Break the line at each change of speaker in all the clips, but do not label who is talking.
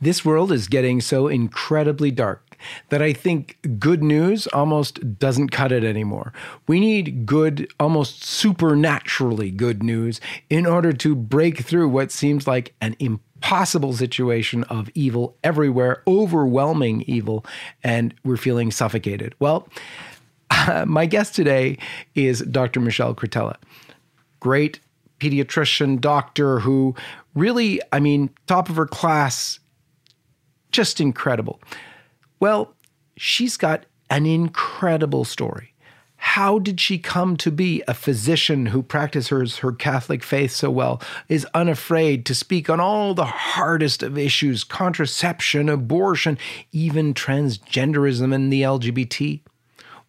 This world is getting so incredibly dark that I think good news almost doesn't cut it anymore. We need good, almost supernaturally good news in order to break through what seems like an impossible situation of evil everywhere, overwhelming evil, and we're feeling suffocated. Well, my guest today is Dr. Michelle Cretella. Great pediatrician, doctor who really, I mean, top of her class, just incredible. Well, she's got an incredible story. How did she come to be a physician who practices her Catholic faith so well, is unafraid to speak on all the hardest of issues contraception, abortion, even transgenderism and the LGBT?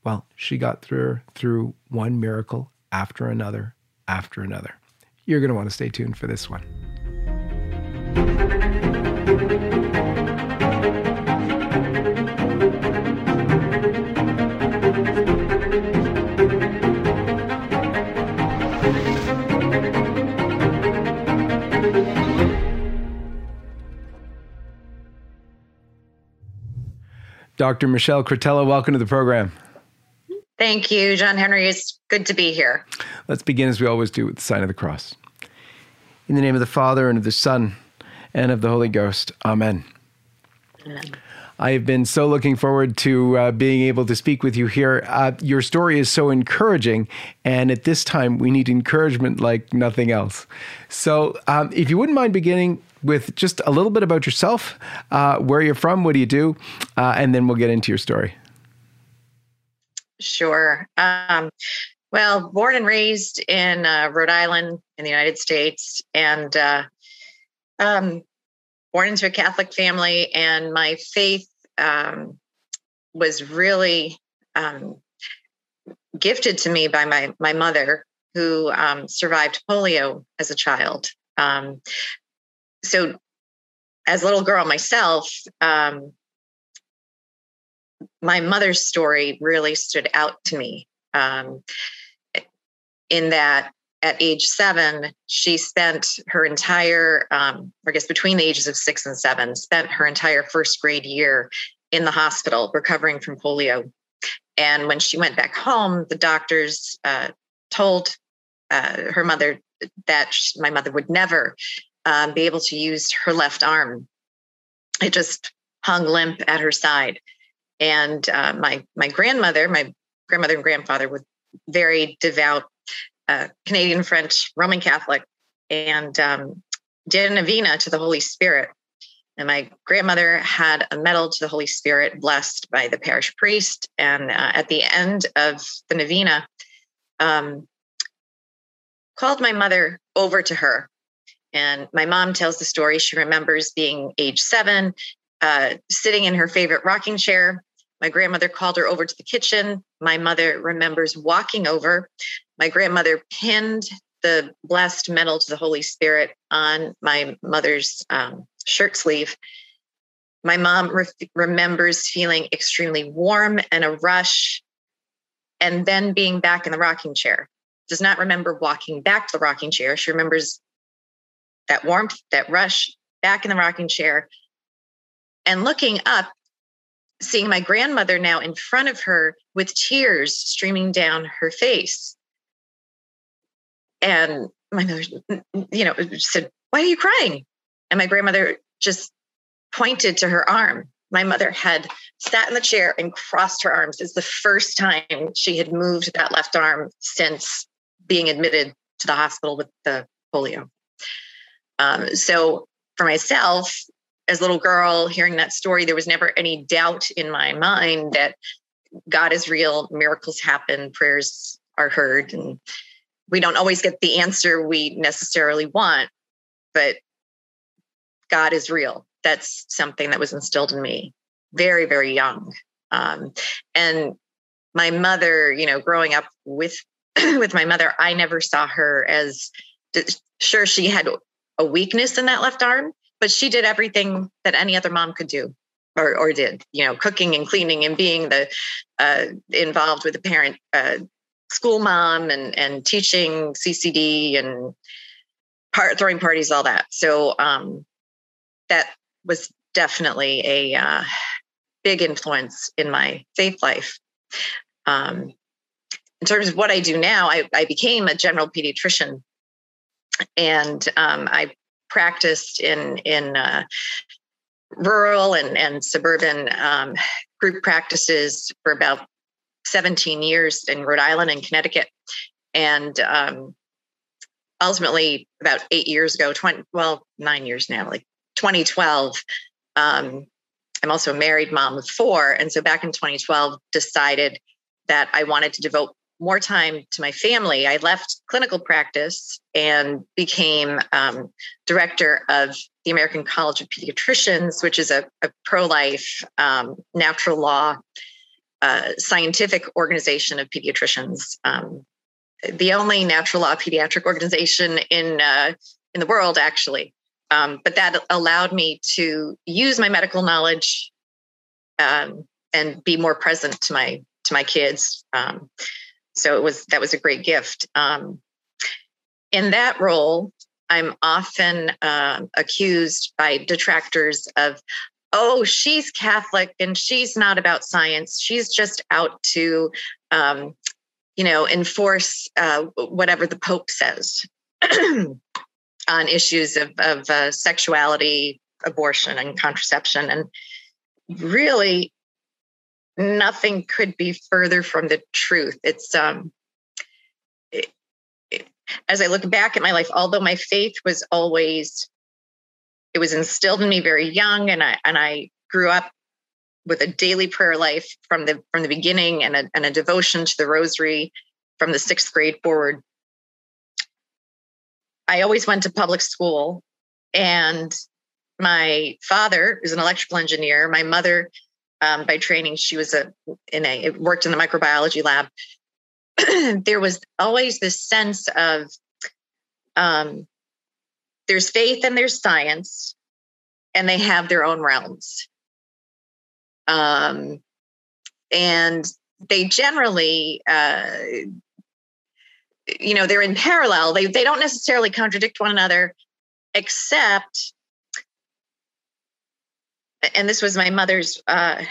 Well, she got through through one miracle after another after another. You're going to want to stay tuned for this one. Dr. Michelle Cretella, welcome to the program.
Thank you, John Henry. It's good to be here.
Let's begin as we always do with the sign of the cross. In the name of the Father, and of the Son, and of the Holy Ghost. Amen. Amen. I have been so looking forward to uh, being able to speak with you here. Uh, your story is so encouraging, and at this time, we need encouragement like nothing else. So, um, if you wouldn't mind beginning with just a little bit about yourself, uh, where you're from, what do you do, uh, and then we'll get into your story.
Sure. Um, well, born and raised in uh, Rhode Island in the United States, and uh, um, born into a Catholic family, and my faith um, was really um, gifted to me by my my mother, who um, survived polio as a child. Um, so, as a little girl myself, my mother's story really stood out to me. Um, in that at age seven, she spent her entire, um, I guess between the ages of six and seven, spent her entire first grade year in the hospital recovering from polio. And when she went back home, the doctors uh, told uh, her mother that she, my mother would never um, be able to use her left arm. It just hung limp at her side. And uh, my my grandmother, my grandmother and grandfather were very devout uh, Canadian French Roman Catholic, and um, did a novena to the Holy Spirit. And my grandmother had a medal to the Holy Spirit blessed by the parish priest. And uh, at the end of the novena, um, called my mother over to her. And my mom tells the story. She remembers being age seven, uh, sitting in her favorite rocking chair. My grandmother called her over to the kitchen. My mother remembers walking over, my grandmother pinned the blessed medal to the Holy Spirit on my mother's um, shirt sleeve. My mom re- remembers feeling extremely warm and a rush, and then being back in the rocking chair. Does not remember walking back to the rocking chair. She remembers that warmth, that rush, back in the rocking chair, and looking up, seeing my grandmother now in front of her with tears streaming down her face. And my mother, you know, said, Why are you crying? And my grandmother just pointed to her arm. My mother had sat in the chair and crossed her arms. It's the first time she had moved that left arm since being admitted to the hospital with the polio. Um, so for myself, as a little girl, hearing that story, there was never any doubt in my mind that God is real, miracles happen, prayers are heard, and we don't always get the answer we necessarily want, but God is real. That's something that was instilled in me very, very young. Um, and my mother, you know, growing up with with my mother, I never saw her as sure she had a weakness in that left arm, but she did everything that any other mom could do or, or did, you know, cooking and cleaning and being the uh, involved with the parent uh, school mom and and teaching CCD and part throwing parties, all that. So um, that was definitely a uh, big influence in my faith life. Um, in terms of what I do now, I, I became a general pediatrician, and um, I practiced in in uh, rural and, and suburban um, group practices for about 17 years in Rhode Island and Connecticut. And um, ultimately, about eight years ago, 20, well, nine years now, like 2012, um, I'm also a married mom of four. And so back in 2012, decided that I wanted to devote more time to my family. I left clinical practice and became um, director of the American College of Pediatricians, which is a, a pro life, um, natural law, uh, scientific organization of pediatricians. Um, the only natural law pediatric organization in uh, in the world, actually. Um, but that allowed me to use my medical knowledge um, and be more present to my to my kids. So it was that was a great gift. Um, in that role, I'm often uh, accused by detractors of, oh, she's Catholic and she's not about science. She's just out to, um, you know, enforce uh, whatever the Pope says on issues of, of uh, sexuality, abortion, and contraception. And really, nothing could be further from the truth. It's um, it, it, as I look back at my life, although my faith was always it was instilled in me very young, and I and I grew up with a daily prayer life from the from the beginning and a, and a devotion to the rosary from the sixth grade forward. I always went to public school, and my father is an electrical engineer. My mother um, by training. She was a in a worked in the microbiology lab. there was always this sense of um, there's faith and there's science, and they have their own realms. Um, and they generally, uh, you know, they're in parallel. They they don't necessarily contradict one another, except and this was my mother's uh,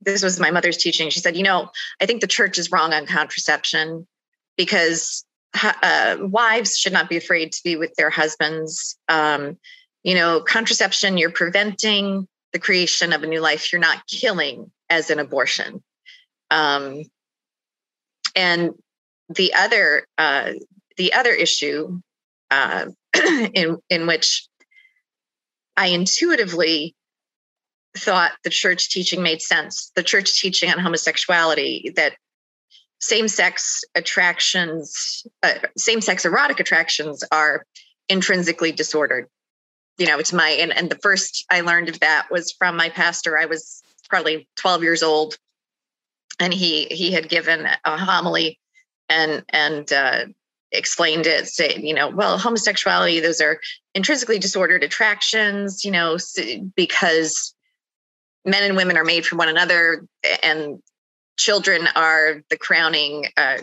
this was my mother's teaching. She said you know i think the church is wrong on contraception because uh, wives should not be afraid to be with their husbands. Um, you know contraception you're preventing the creation of a new life. You're not killing as an abortion. Um, and the other uh, the other issue uh, in in which i intuitively thought the church teaching made sense. The church teaching on homosexuality that same-sex attractions, uh, same-sex erotic attractions are intrinsically disordered. You know, it's my and, and the first I learned of that was from my pastor. I was probably 12 years old, and he he had given a homily and and uh, explained it saying you know well homosexuality those are intrinsically disordered attractions you know because men and women are made from one another and children are the crowning uh,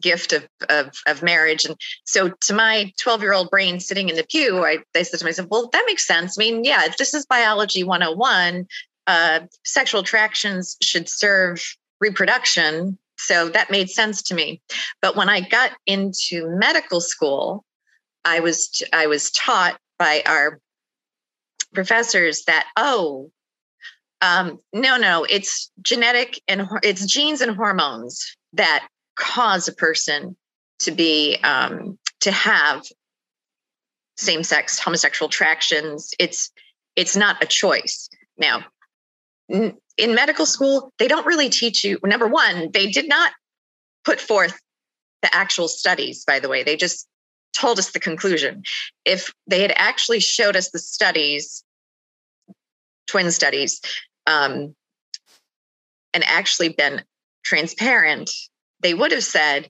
gift of, of, of marriage. And so to my 12 year old brain sitting in the pew I, I said to myself well that makes sense. I mean yeah this is biology 101 uh, sexual attractions should serve reproduction. So that made sense to me. But when i got into medical school i was i was taught by our professors that oh um, no, no, it's genetic and it's genes and hormones that cause a person to be um, to have same-sex homosexual attractions. It's it's not a choice. Now, in medical school, they don't really teach you. Number one, they did not put forth the actual studies. By the way, they just told us the conclusion. If they had actually showed us the studies, twin studies, um, and actually been transparent, they would have said,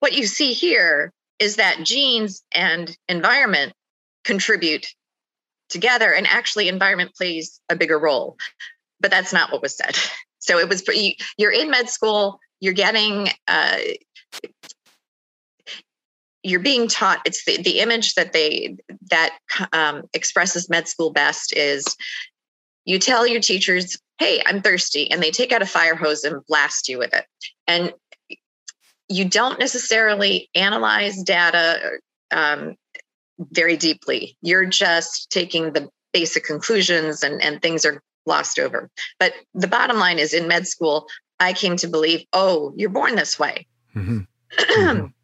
what you see here is that genes and environment contribute together, and actually, environment plays a bigger role. But that's not what was said. So it was you're in med school, you're getting uh, you're being taught it's the, the image that they that um, expresses med school best is you tell your teachers hey i'm thirsty and they take out a fire hose and blast you with it. And you don't necessarily analyze data um, very deeply. You're just taking the basic conclusions and, and things are glossed over. But the bottom line is in med school i came to believe oh you're born this way. Mm-hmm.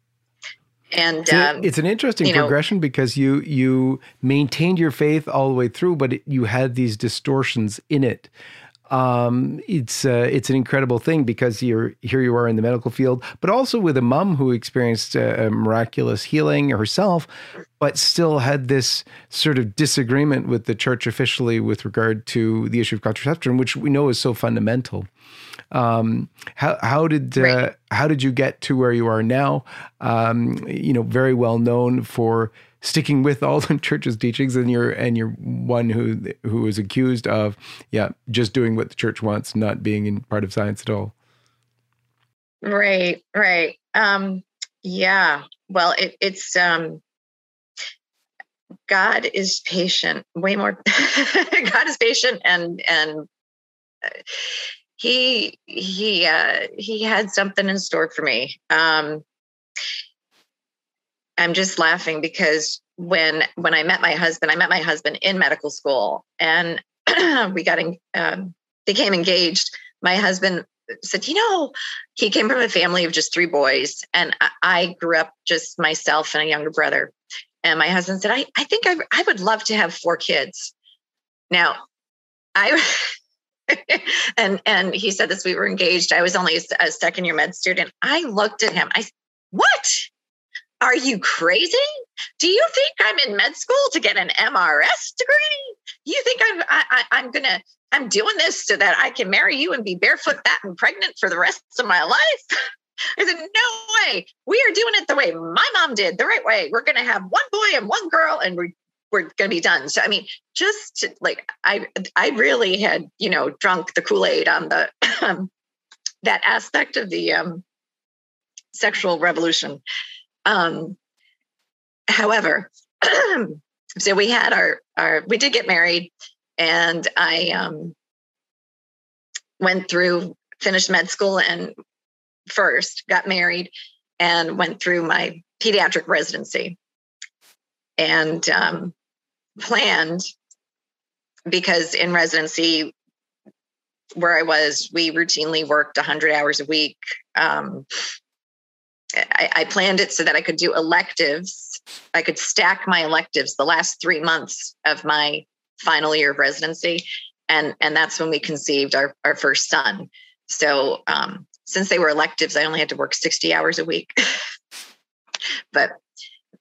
and um,
it's an interesting progression know, because you you maintained your faith all the way through but it, you had these distortions in it um, it's uh, it's an incredible thing because you're here you are in the medical field, but also with a mom who experienced a, a, miraculous healing herself, but still had this sort of disagreement with the church officially with regard to the issue of contraception, which we know is so fundamental. Um, how how did uh, how did you get to where you are now? Um, you know, very well known for sticking with all the church's teachings, and you're and you're one who who is accused of yeah just doing what the church wants, not being in part of science at all.
Right, right. Um, yeah. Well, it, it's um, God is patient. Way more. God is patient, and and uh, he he uh, he had something in store for me. Um, I'm just laughing because when when I met my husband, I met my husband in medical school, and we got in, um, became engaged. My husband said, "You know, he came from a family of just three boys, and I grew up just myself and a younger brother." And my husband said, "I I think I I would love to have four kids." Now, I. and and he said this we were engaged i was only a, second year med student i looked at him i what are you crazy? Do you think I'm in med school to get an MRS degree? You think I'm I, I, I'm gonna I'm doing this so that I can marry you and be barefoot, fat, and pregnant for the rest of my life? I said, no way. We are doing it the way my mom did, the right way. We're going to have one boy and one girl, and we're we're going to be done. So, I mean, just like I, I really had, you know, drunk the Kool Aid on the um, that aspect of the um, sexual revolution. Um, however, so we had our our we did get married, and I um, went through finished med school and first got married and went through my pediatric residency and um, planned because in residency where I was, we routinely worked 100 hours a week. Um, I, I, planned it so that I could do electives. I could stack my electives the last three months of my final year of residency. And, and that's when we conceived our, our first son. So um, since they were electives, I only had to work 60 hours a week. but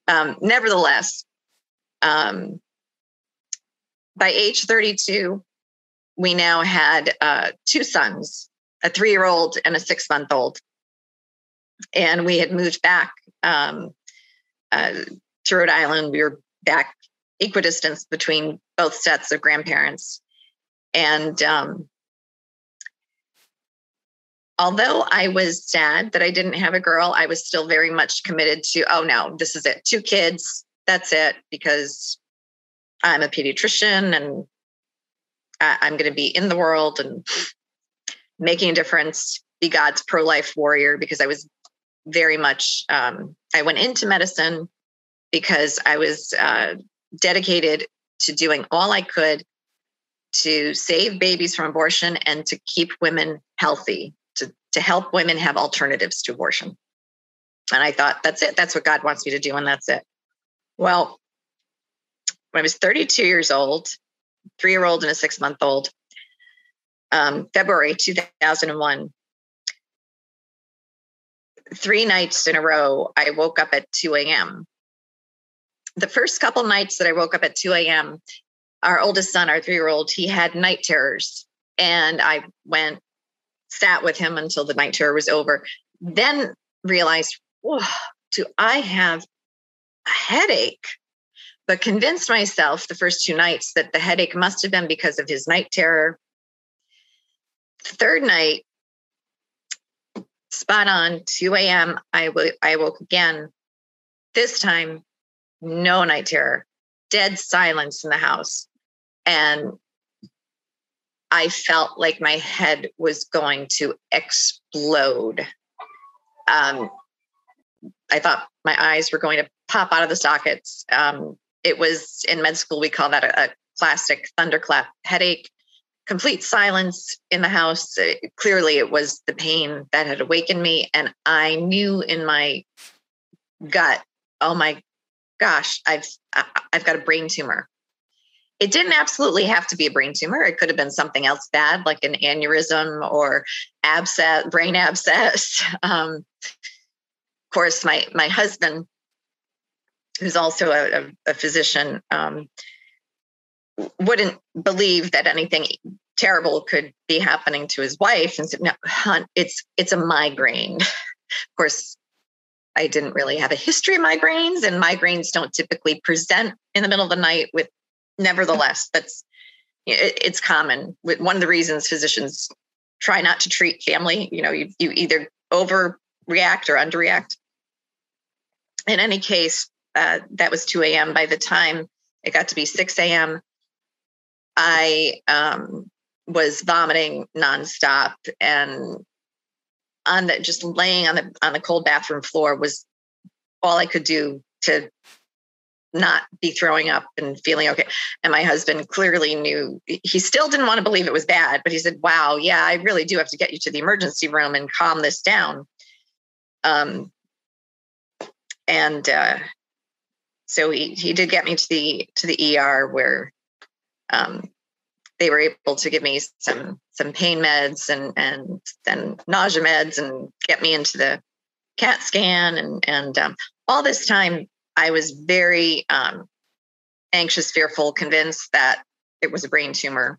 um, nevertheless, um, by age 32, we now had uh, two sons, a three year old and a six month old and we had moved back um, uh, to Rhode Island. We were back equidistant between both sets of grandparents. And um, although I was sad that I didn't have a girl, I was still very much committed to, oh no, this is it. Two kids, that's it, because I'm a pediatrician and I'm going to be in the world and making a difference, be God's pro life warrior, because I was very much um, i went into medicine because i was uh, dedicated to doing all i could to save babies from abortion and to keep women healthy to, to help women have alternatives to abortion. And i thought that's it. That's what god wants me to do and that's it. Well when i was 32 years old three year old and a six month old um, february 2001 three nights in a row, I woke up at 2 a.m. The first couple nights that I woke up at 2 a.m., our oldest son, our three year old, he had night terrors. And I went, sat with him until the night terror was over. Then realized, whoa, do I have a headache? But convinced myself the first two nights that the headache must have been because of his night terror. The third night, spot on 2 a.m. I, w- I woke again This time, no night terror, dead silence in the house. And I felt like my head was going to explode. Um, I thought my eyes were going to pop out of the sockets. Um, it was in med school, we call that a, a classic thunderclap headache. Complete silence in the house. Uh, clearly, it was the pain that had awakened me. And I knew in my gut, oh my gosh, I've I've got a brain tumor. It didn't absolutely have to be a brain tumor. It could have been something else bad, like an aneurysm or abscess, brain abscess. Um, of course, my my husband, who's also a, a physician, um, wouldn't believe that anything terrible could be happening to his wife, and said, "No, hon, it's it's a migraine." of course, I didn't really have a history of migraines, and migraines don't typically present in the middle of the night. With nevertheless, that's it, it's common. One of the reasons physicians try not to treat family, you know, you, you either overreact or underreact. In any case, uh, that was 2 a.m. By the time it got to be 6 a.m., I um, was vomiting nonstop and on the just laying on the on the cold bathroom floor was all I could do to not be throwing up and feeling okay. And my husband clearly knew he still didn't want to believe it was bad, but he said, Wow, yeah, I really do have to get you to the emergency room and calm this down. Um, and uh, so he he did get me to the to the ER where um, they were able to give me some some pain meds and and then nausea meds and get me into the CAT scan and and um, all this time I was very um, anxious, fearful, convinced that it was a brain tumor,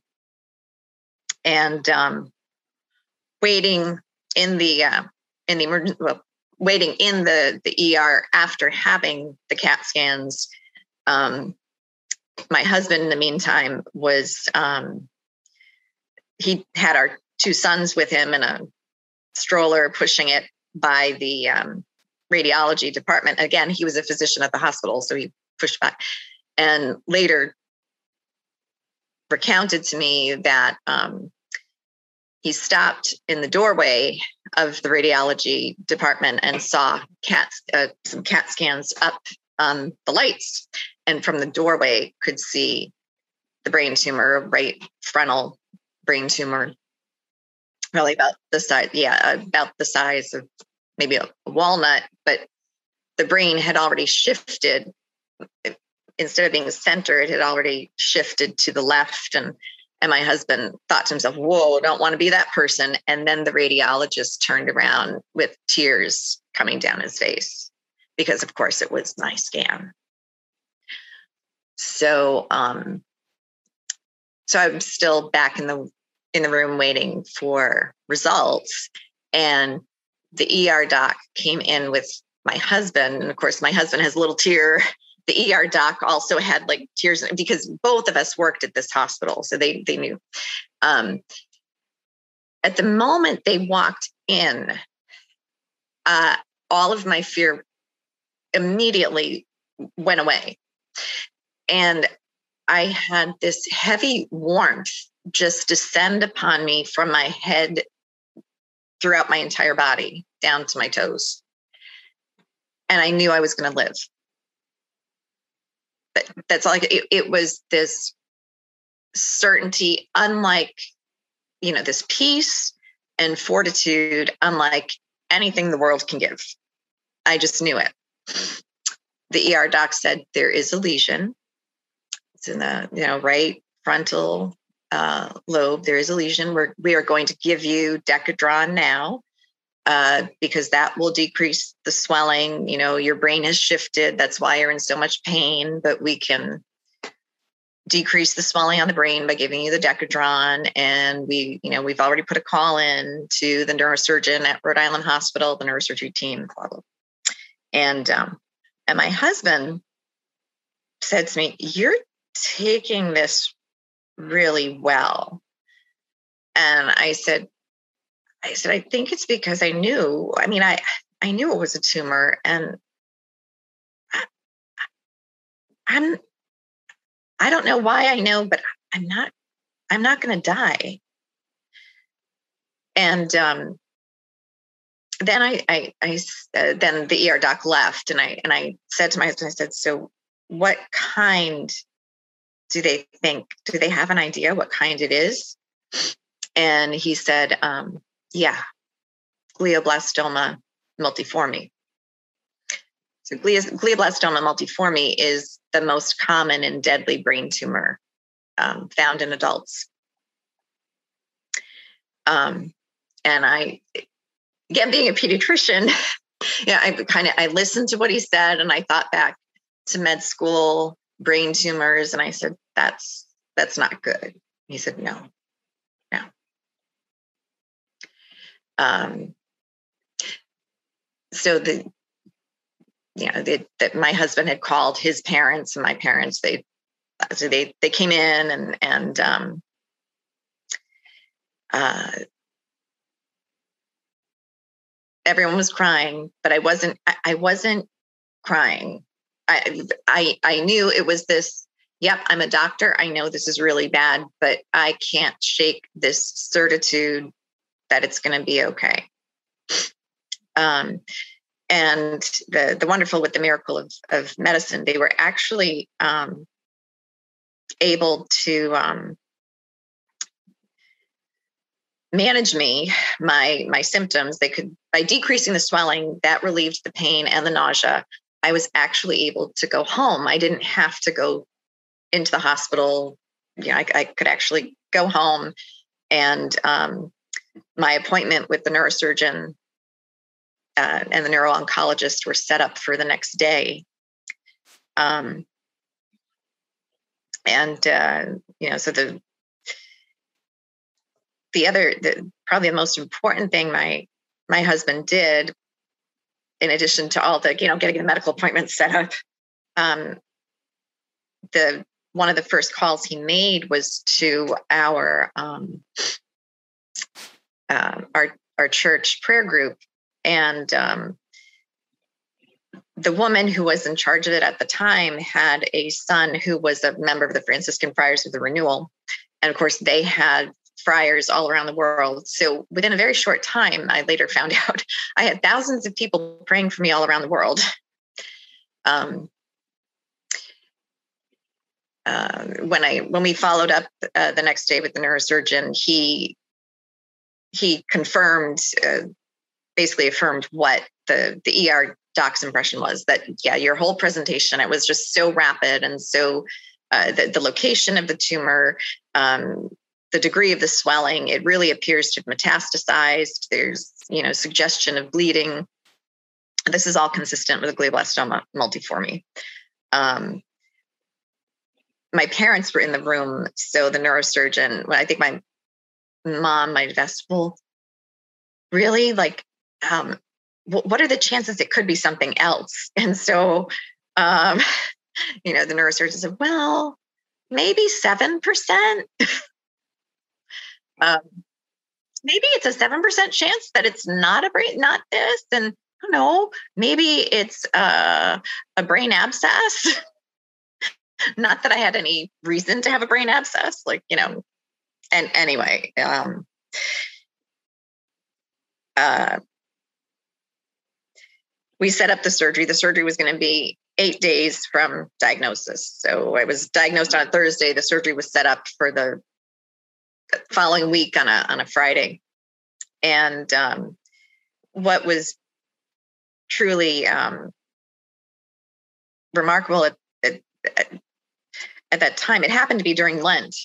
and um, waiting in the uh, in the emergency well, waiting in the the ER after having the CAT scans. Um, my husband in the meantime was um, he had our two sons with him in a stroller pushing it by the um, radiology department again he was a physician at the hospital so he pushed back and later recounted to me that um, he stopped in the doorway of the radiology department and saw cat uh, some cat scans up on the lights and from the doorway could see the brain tumor, right frontal brain tumor, really about the size, yeah, about the size of maybe a walnut, but the brain had already shifted. Instead of being center, it had already shifted to the left. And and my husband thought to himself, whoa, don't want to be that person. And then the radiologist turned around with tears coming down his face because, of course, it was my scan. So um, so I'm still back in the in the room waiting for results. And the ER doc came in with my husband. And of course, my husband has a little tear. The ER doc also had like tears because both of us worked at this hospital. So they they knew. Um, at the moment they walked in, uh, all of my fear immediately went away. And I had this heavy warmth just descend upon me from my head throughout my entire body down to my toes. And I knew I was going to live. But that's like it, it was this certainty, unlike, you know, this peace and fortitude, unlike anything the world can give. I just knew it. The ER doc said there is a lesion It's in the you know right frontal uh, lobe. There is a lesion. We're we are going to give you Decadron now uh, because that will decrease the swelling. You know, your brain has shifted. That's why you're in so much pain. But we can decrease the swelling on the brain by giving you the Decadron. And we, you know, we've already put a call in to the neurosurgeon at Rhode Island Hospital, the neurosurgery team, blah, blah. And um, and my husband said to me, "You're taking this really well. And I said, I said, I think it's because I knew, I mean, I, I knew it was a tumor and I'm, I don't know why I know, but I'm not, I'm not going to die. And um, then I, I, I uh, then the ER doc left, and I and I said to my husband, I said, "So, what kind do they think? Do they have an idea what kind it is?" And he said, um, "Yeah, glioblastoma multiforme." So glioblastoma multiforme is the most common and deadly brain tumor um, found in adults. Um, and I again, being a pediatrician, yeah, I kind of I listened to what he said and I thought back to med school, brain tumors, and I said, that's that's not good. He said, no, no. Um, so the you know that my husband had called his parents and my parents they so they they came in and and um, uh, everyone was crying, but I wasn't, I, I wasn't crying. I, I, I knew it was this, yep, I'm a doctor. I know this is really bad, but I can't shake this certitude that it's going to be okay. Um, and the the wonderful with the miracle of of medicine, they were actually um, able to um, manage me my my symptoms. They could by decreasing the swelling that relieved the pain and the nausea. I was actually able to go home. I didn't have to go into the hospital. You know i, I could actually go home and um, my appointment with the neurosurgeon uh, and the neuro-oncologist were set up for the next day. Um, and uh, you know so the the other the, probably the most important thing my my husband did in addition to all the you know getting the medical appointments set up um, the one of the first calls he made was to our um, uh, our our church prayer group and um, the woman who was in charge of it at the time had a son who was a member of the Franciscan Friars of the Renewal. And of course, they had friars all around the world. So within a very short time, I later found out I had thousands of people praying for me all around the world. Um, uh, when I when we followed up uh, the next day with the neurosurgeon, he he confirmed, uh, basically affirmed what the the ER doc's impression was that yeah, your whole presentation it was just so rapid and so uh, the, the location of the tumor, um, the degree of the swelling, it really appears to have metastasized. There's, you know, suggestion of bleeding. This is all consistent with a glioblastoma multiforme. Um, my parents were in the room, so the neurosurgeon, well, I think my mom my well, really? Like, um, what are the chances it could be something else? And so, um, you know, the neurosurgeon said, well, maybe 7%. um, maybe it's a 7% chance that it's not a brain, not this. And don't know, maybe it's uh, a brain abscess. not that I had any reason to have a brain abscess, like, you know, and anyway, um, uh, we set up the surgery. The surgery was going to be eight days from diagnosis. So I was diagnosed on a Thursday. The surgery was set up for the following week on a on a Friday, and um, what was truly um, remarkable at, at, at, that time, it happened to be during Lent,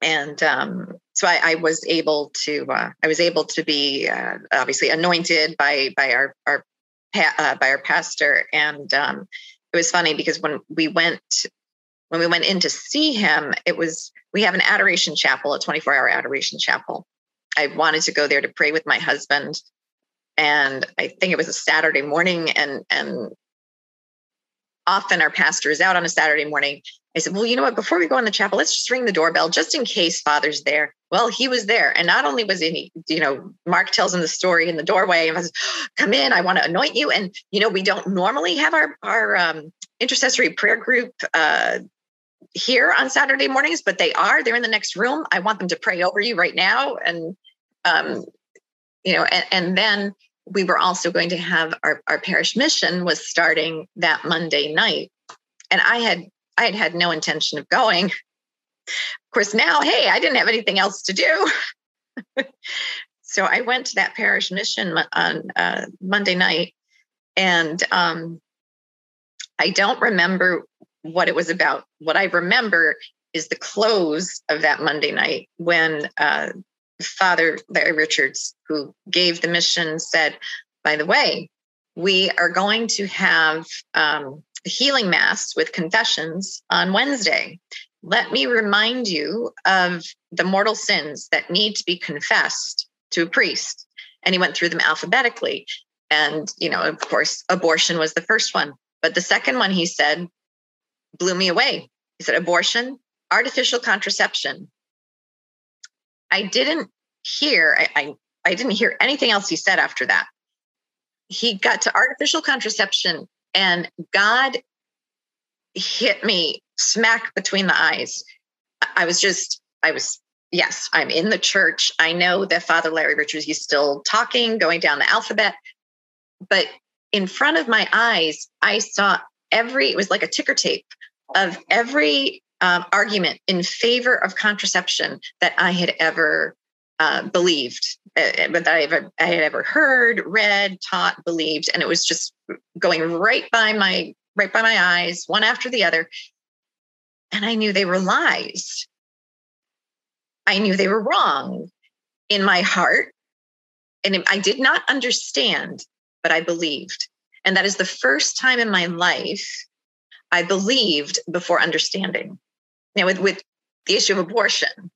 and um, so I, I, was able to uh, I was able to be uh, obviously anointed by by our our uh, by our pastor, and um, it was funny because when we went when we went in to see him, it was we have an adoration chapel, a 24 hour adoration chapel. I wanted to go there to pray with my husband. And I think it was a Saturday morning and and often our pastor is out on a Saturday morning. I said, well, you know what, before we go in the chapel, let's just ring the doorbell just in case father's there. Well, he was there. And not only was he, you know, Mark tells him the story in the doorway and was, come in, I want to anoint you. And, you know, we don't normally have our, our um, intercessory prayer group uh, here on Saturday mornings, but they are. They're in the next room. I want them to pray over you right now. And, um, you know, and, and then we were also going to have our, our parish mission was starting that Monday night. And I had I had had no intention of going. Of course, now, hey, I didn't have anything else to do. so I went to that parish mission on uh, Monday night, and um, I don't remember what it was about. What I remember is the close of that Monday night when uh, Father Larry Richards, who gave the mission, said, by the way, we are going to have um, healing mass with confessions on Wednesday. Let me remind you of the mortal sins that need to be confessed to a priest. And he went through them alphabetically. And, you know, of course, abortion was the first one. But the second one he said blew me away. He said, abortion, artificial contraception, I didn't hear, I, I, I didn't hear anything else he said after that. He got to artificial contraception and God hit me smack between the eyes. I was just, I was, yes, I'm in the church. I know that Father Larry Richards, he's still talking, going down the alphabet. But in front of my eyes, I saw every, it was like a ticker tape of every um, argument in favor of contraception that I had ever uh, believed, Uh, that I, I had ever heard, read, taught, believed, and it was just going right by my right by my eyes, one after the other, and I knew they were lies. I knew they were wrong in my heart, and I did not understand, but I believed, and that is the first time in my life I believed before understanding. Now, with, with the issue of abortion,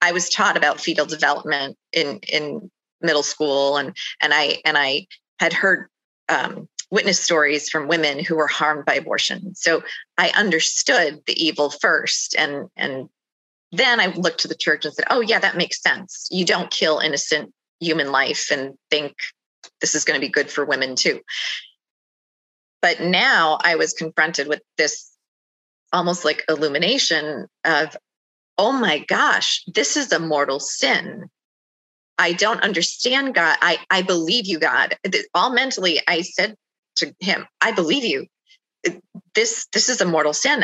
I was taught about fetal development in in middle school, and and I and I had heard um, witness stories from women who were harmed by abortion. So I understood the evil first, and and then I looked to the church and said, "Oh yeah, that makes sense. You don't kill innocent human life and think this is going to be good for women too." But now I was confronted with this almost like illumination of, oh my gosh, this is a mortal sin. I don't understand God. I, I believe you, God. All mentally, I said to him, I believe you. This this is a mortal sin.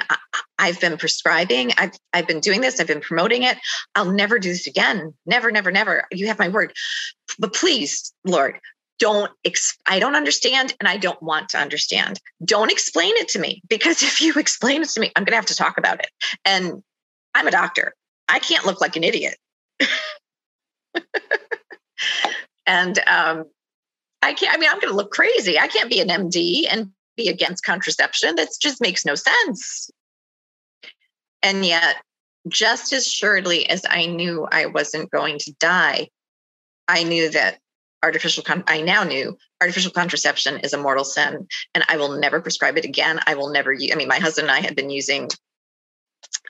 I, have been prescribing. I've I've been doing this. I've been promoting it. I'll never do this again. Never, never, never. You have my word. But please, Lord, don't ex- i don't understand and i don't want to understand don't explain it to me because if you explain it to me i'm going to have to talk about it and i'm a doctor. I can't look like an idiot. And um, i can't i mean i'm going to look crazy. I can't be an md and be against contraception. That just makes no sense. And yet just as surely as i knew i wasn't going to die i knew that artificial con- i now knew artificial contraception is a mortal sin and i will never prescribe it again. I will never i mean my husband and i had been using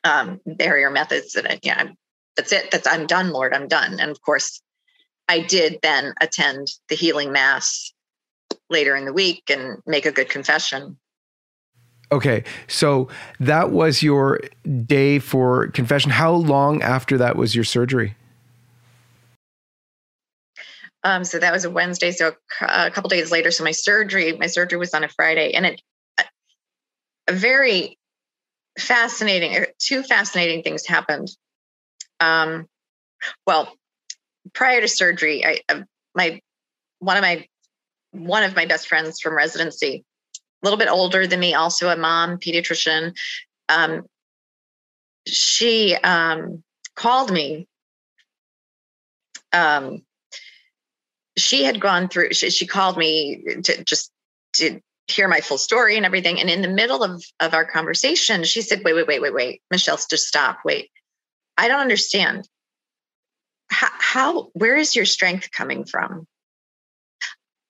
um, barrier methods that yeah I'm, that's it that's i'm done lord i'm done and of course i did then attend the healing mass later in the week and make a good confession
Okay, so that was your day for confession. How long after that was your surgery?
Um, so that was a Wednesday. So a, couple days later, so my surgery, my surgery was on a Friday, and it a very fascinating. Er, two fascinating things happened. Um, well, prior to surgery, I my one of my one of my best friends from residency, a little bit older than me, also a mom, pediatrician. Um, she um, called me um, she had gone through she, she called me to just to hear my full story and everything. And in the middle of of our conversation she said wait wait wait wait wait michelle just stop. Wait. I don't understand. How, how where is your strength coming from?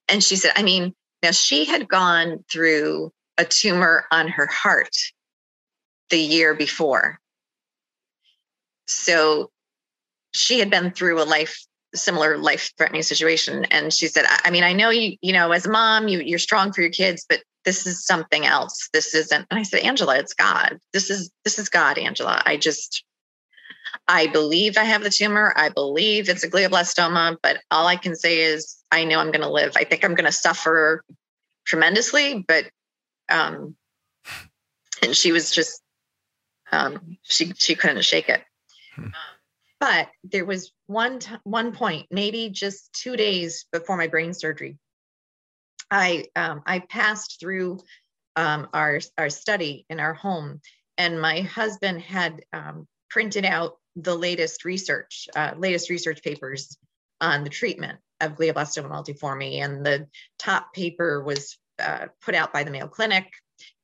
And she said i mean now she had gone through a tumor on her heart the year before. So she had been through a life similar life threatening situation. And she said I, I mean i know you you know as a mom you you're strong for your kids but this is something else. This isn't and i said angela it's god. This is this is god angela. I just i believe i have the tumor. I believe it's a glioblastoma but all i can say is i know i'm going to live. I think i'm going to suffer tremendously but um and she was just um she she couldn't shake it. Hmm. But there was one t- one point maybe just two days before my brain surgery. I um i passed through um our our study in our home and my husband had um, printed out the latest research uh, latest research papers on the treatment of glioblastoma multiforme and the top paper was uh, put out by the mayo clinic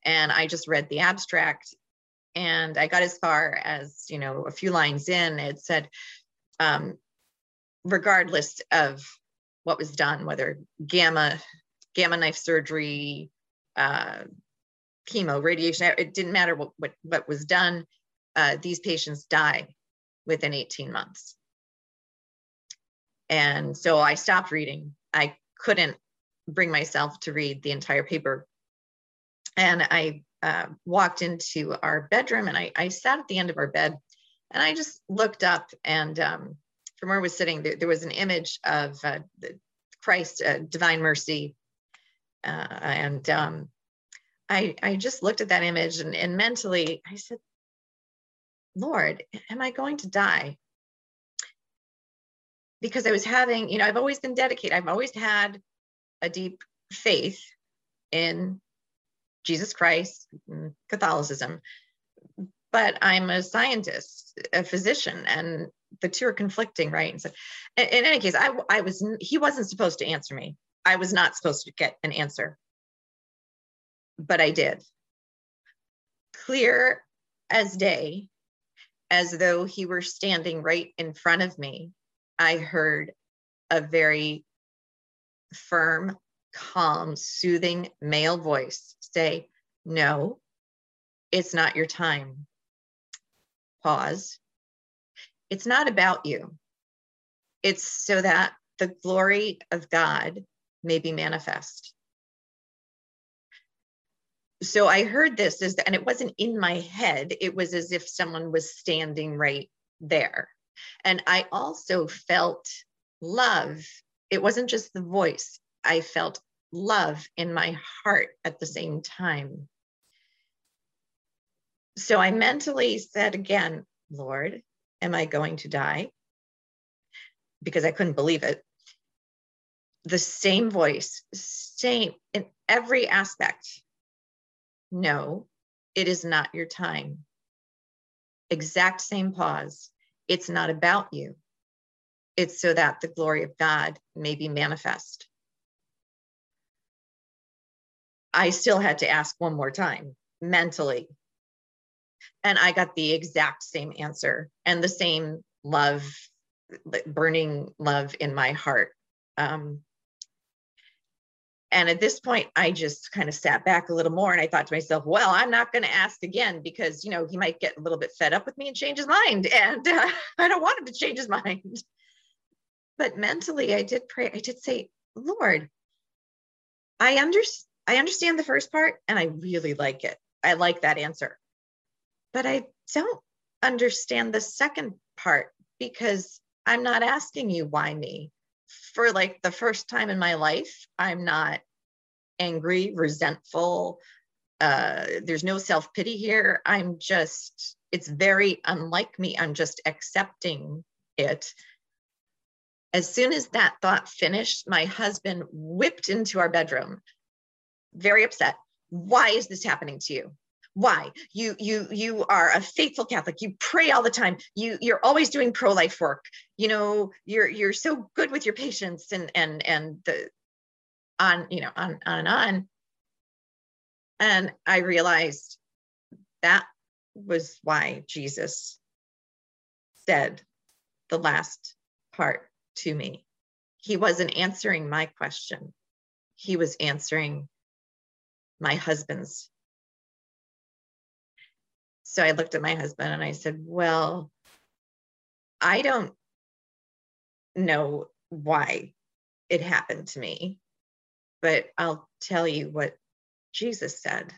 and I just read the abstract and I got as far as, you know, a few lines in, it said, um, regardless of what was done, whether gamma, gamma knife surgery, uh, chemo, radiation, it didn't matter what, what, what was done. Uh, these patients die within 18 months. And so I stopped reading. I couldn't bring myself to read the entire paper and I uh, walked into our bedroom and I, I, sat at the end of our bed and I just looked up and um, from where I was sitting, there, there was an image of uh, Christ, uh, divine mercy. Uh, and um, I, I just looked at that image and, and mentally I said, Lord, am I going to die? Because I was having, you know, I've always been dedicated. I've always had a deep faith in Jesus Christ, mm, Catholicism. But I'm a scientist, a physician, and the two are conflicting, right? And so, in, in any case, I, I was he wasn't supposed to answer me. I was not supposed to get an answer, but I did. Clear as day, as though he were standing right in front of me, I heard a very firm calm, soothing male voice say, No, it's not your time. Pause. It's not about you. It's so that the glory of God may be manifest. So I heard this as, and it wasn't in my head, it was as if someone was standing right there. And I also felt love. It wasn't just the voice, I felt love in my heart at the same time. So I mentally said again, Lord, am I going to die? Because I couldn't believe it. The same voice, same in every aspect. No, it is not your time. Exact same pause. It's not about you. It's so that the glory of God may be manifest. I still had to ask one more time mentally. And I got the exact same answer and the same love, burning love in my heart. Um, and at this point, I just kind of sat back a little more and I thought to myself, well, I'm not going to ask again because, you know, he might get a little bit fed up with me and change his mind. And uh, I don't want him to change his mind. But mentally, I did pray. I did say, Lord, I understand I understand the first part and I really like it. I like that answer. But I don't understand the second part because I'm not asking you why me. For like the first time in my life, I'm not angry, resentful. Uh, there's no self pity here. I'm just, it's very unlike me. I'm just accepting it. As soon as that thought finished, my husband whipped into our bedroom very upset. Why is this happening to you? Why? You you you are a faithful Catholic. You pray all the time. You you're always doing pro-life work. You know, you're you're so good with your patients and and and the on, you know, on on and on. And I realized that was why Jesus said the last part to me. He wasn't answering my question. He was answering my husband's. So I looked at my husband and I said, Well, I don't know why it happened to me, but I'll tell you what Jesus said.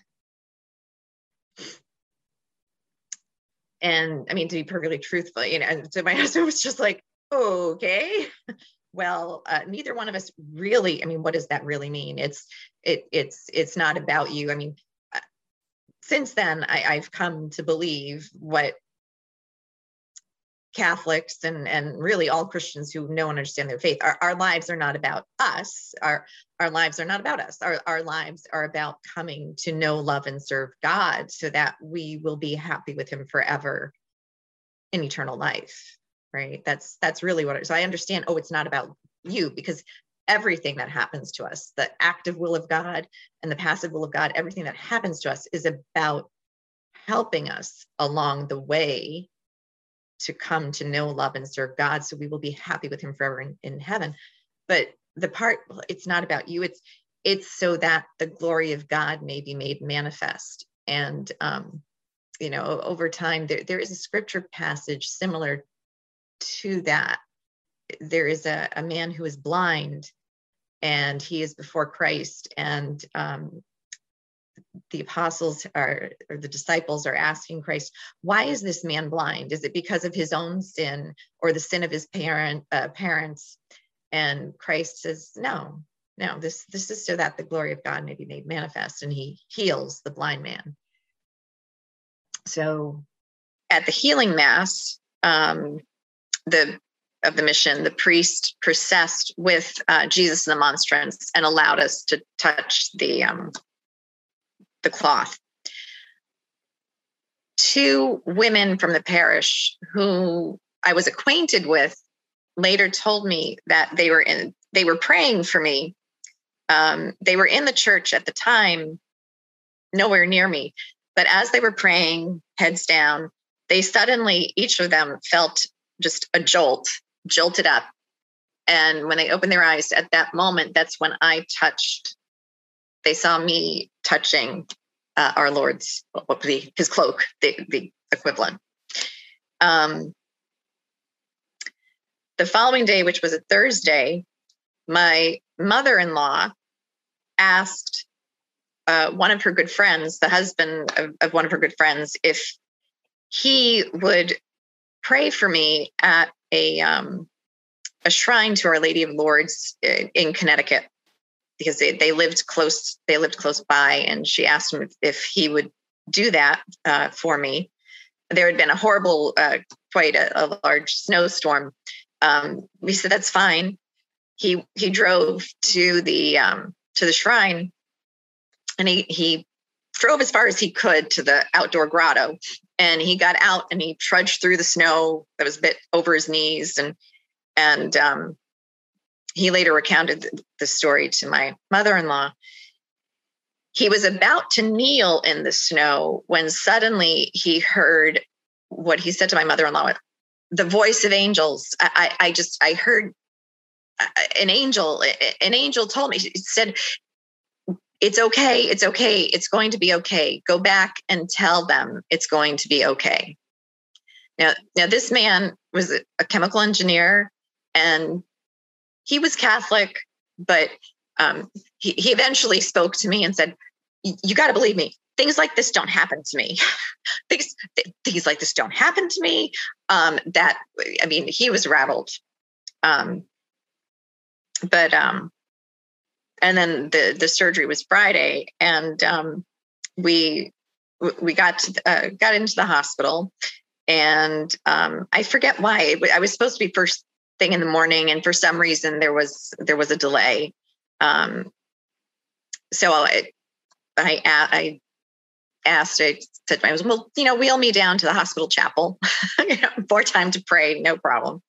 And I mean, to be perfectly truthful, you know, and so my husband was just like, okay, well, uh, neither one of us really, I mean, what does that really mean? It's, it, it's, it's not about you. I mean, uh, since then I, I've come to believe what Catholics and, and really all Christians who know and understand their faith, our, our lives are not about us. Our, our lives are not about us. Our, our lives are about coming to know, love, and serve God so that we will be happy with Him forever in eternal life. Right. That's that's really what. So I understand, oh, it's not about you because everything that happens to us, the active will of God and the passive will of God, everything that happens to us is about helping us along the way to come to know, love, and serve God. So we will be happy with Him forever in, in heaven. But the part, it's not about you. It's it's so that the glory of God may be made manifest. And um, you know, over time, there there is a scripture passage similar to that. There is a, a man who is blind, and he is before Christ, and um, the apostles are or the disciples are asking Christ, why is this man blind? Is it because of his own sin or the sin of his parent uh, parents? And Christ says, no, no. This this is so that the glory of God may be made manifest, and He heals the blind man. So, at the healing mass, um, the of the mission, the priest processed with uh, Jesus and the monstrance and allowed us to touch the um, the cloth. Two women from the parish who I was acquainted with later told me that they were in they were praying for me. Um, they were in the church at the time, nowhere near me. But as they were praying, heads down, they suddenly, each of them felt just a jolt, jolted up. And when they opened their eyes at that moment, that's when I touched they saw me touching uh, our Lord's what the his cloak, the the equivalent. Um, the following day, which was a Thursday, my mother-in-law asked uh, one of her good friends, the husband of, of one of her good friends, if he would pray for me at a um, a shrine to Our Lady of Lourdes in, in Connecticut. Because they, they lived close they lived close by and she asked him if, if he would do that uh, for me. There had been a horrible uh, quite a, a, large snowstorm. Um, we said that's fine. He he drove to the um, to the shrine and he he drove as far as he could to the outdoor grotto and he got out and he trudged through the snow that was a bit over his knees and and um, he later recounted the story to my mother in law. He was about to kneel in the snow when suddenly he heard what he said to my mother in law the voice of angels. I, I just, I heard uh, an angel, an angel told me, he said, it's okay. It's okay. It's going to be okay. Go back and tell them it's going to be okay. Now, now this man was a chemical engineer and he was Catholic, but um, he, he eventually spoke to me and said, You got to believe me. Things like this don't happen to me. things, things like this don't happen to me. Um, that, I mean, he was rattled. Um, but, um, and then the, the surgery was Friday and, um, we, we got to, uh, got into the hospital and um, I forget why. I was supposed to be first thing in the morning and for some reason there was there was a delay. Um, so I, I i asked i said to my husband well you know wheel me down to the hospital chapel. Know, more time to pray no problem.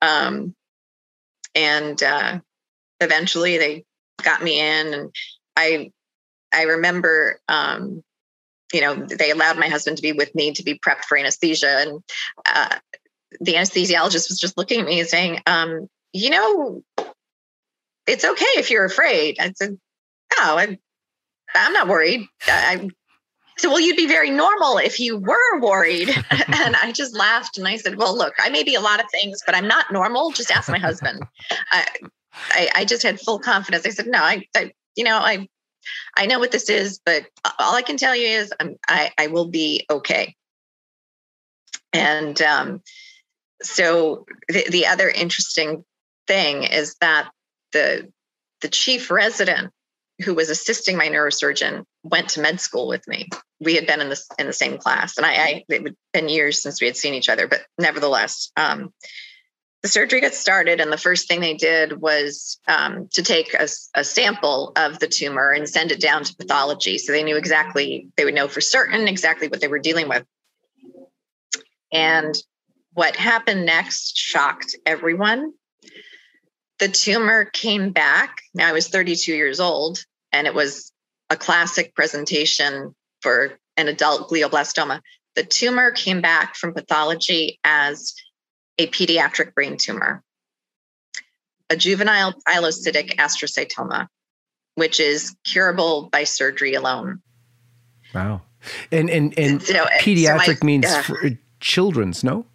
Um, and uh, eventually they got me in and i i remember um, you know they allowed my husband to be with me to be prepped for anesthesia and uh, the anesthesiologist was just looking at me and saying, um, you know, it's okay if you're afraid. I said, no, I'm, I'm not worried. I, so well you'd be very normal if you were worried and i just laughed and i said well look i may be a lot of things but i'm not normal just ask my husband I, I, I just had full confidence i said no I, I you know i i know what this is but all i can tell you is I'm, i i will be okay and um so the, the other interesting thing is that the the chief resident who was assisting my neurosurgeon went to med school with me. We had been in the in the same class, and I, I it had been years since we had seen each other, but nevertheless, um, the surgery got started, and the first thing they did was um, to take a, a, sample of the tumor and send it down to pathology, so they knew exactly they would know for certain exactly what they were dealing with. And what happened next shocked everyone the tumor came back. Now I was 32 years old, and it was a classic presentation for an adult glioblastoma. The tumor came back from pathology as a pediatric brain tumor, a juvenile pilocytic astrocytoma, which is curable by surgery alone.
Wow. And and and so, pediatric so my, means uh, children's, no?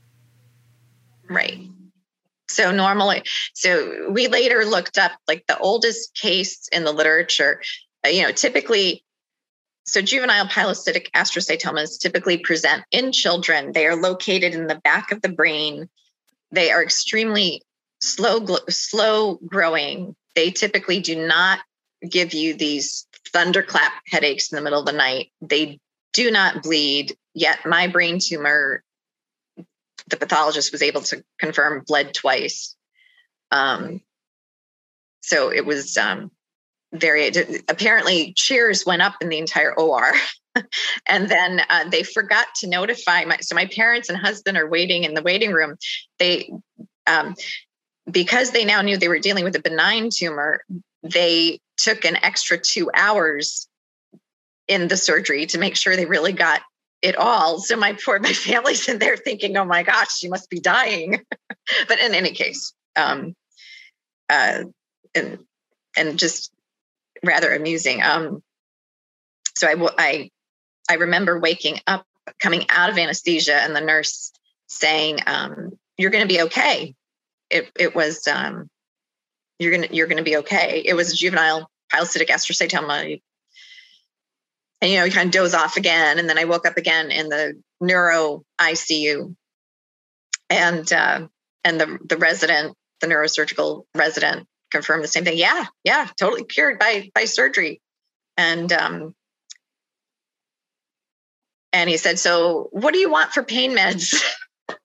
Right. So normally, so we later looked up like the oldest case in the literature. Uh, you know, typically, so juvenile pilocytic astrocytomas typically present in children. They are located in the back of the brain. They are extremely slow, slow growing. They typically do not give you these thunderclap headaches in the middle of the night. They do not bleed. Yet my brain tumor the pathologist was able to confirm bled twice. Um, so it was um, very apparently cheers went up in the entire OR. and then uh, they forgot to notify my so my parents and husband are waiting in the waiting room. They um, because they now knew they were dealing with a benign tumor, they took an extra two hours in the surgery to make sure they really got it all. So my poor my family's in there thinking, "Oh my gosh, she must be dying." but in any case, um, uh, and and just rather amusing. Um, so I will I I remember waking up, coming out of anesthesia, and the nurse saying, um, "You're going to be okay." It it was um, you're gonna you're gonna be okay. It was juvenile pilocytic astrocytoma and you know, you kind of doze off again. And then I woke up again in the neuro ICU. And uh, and the the resident, the neurosurgical resident confirmed the same thing. Yeah, yeah, totally cured by by surgery. And um and he said, So what do you want for pain meds?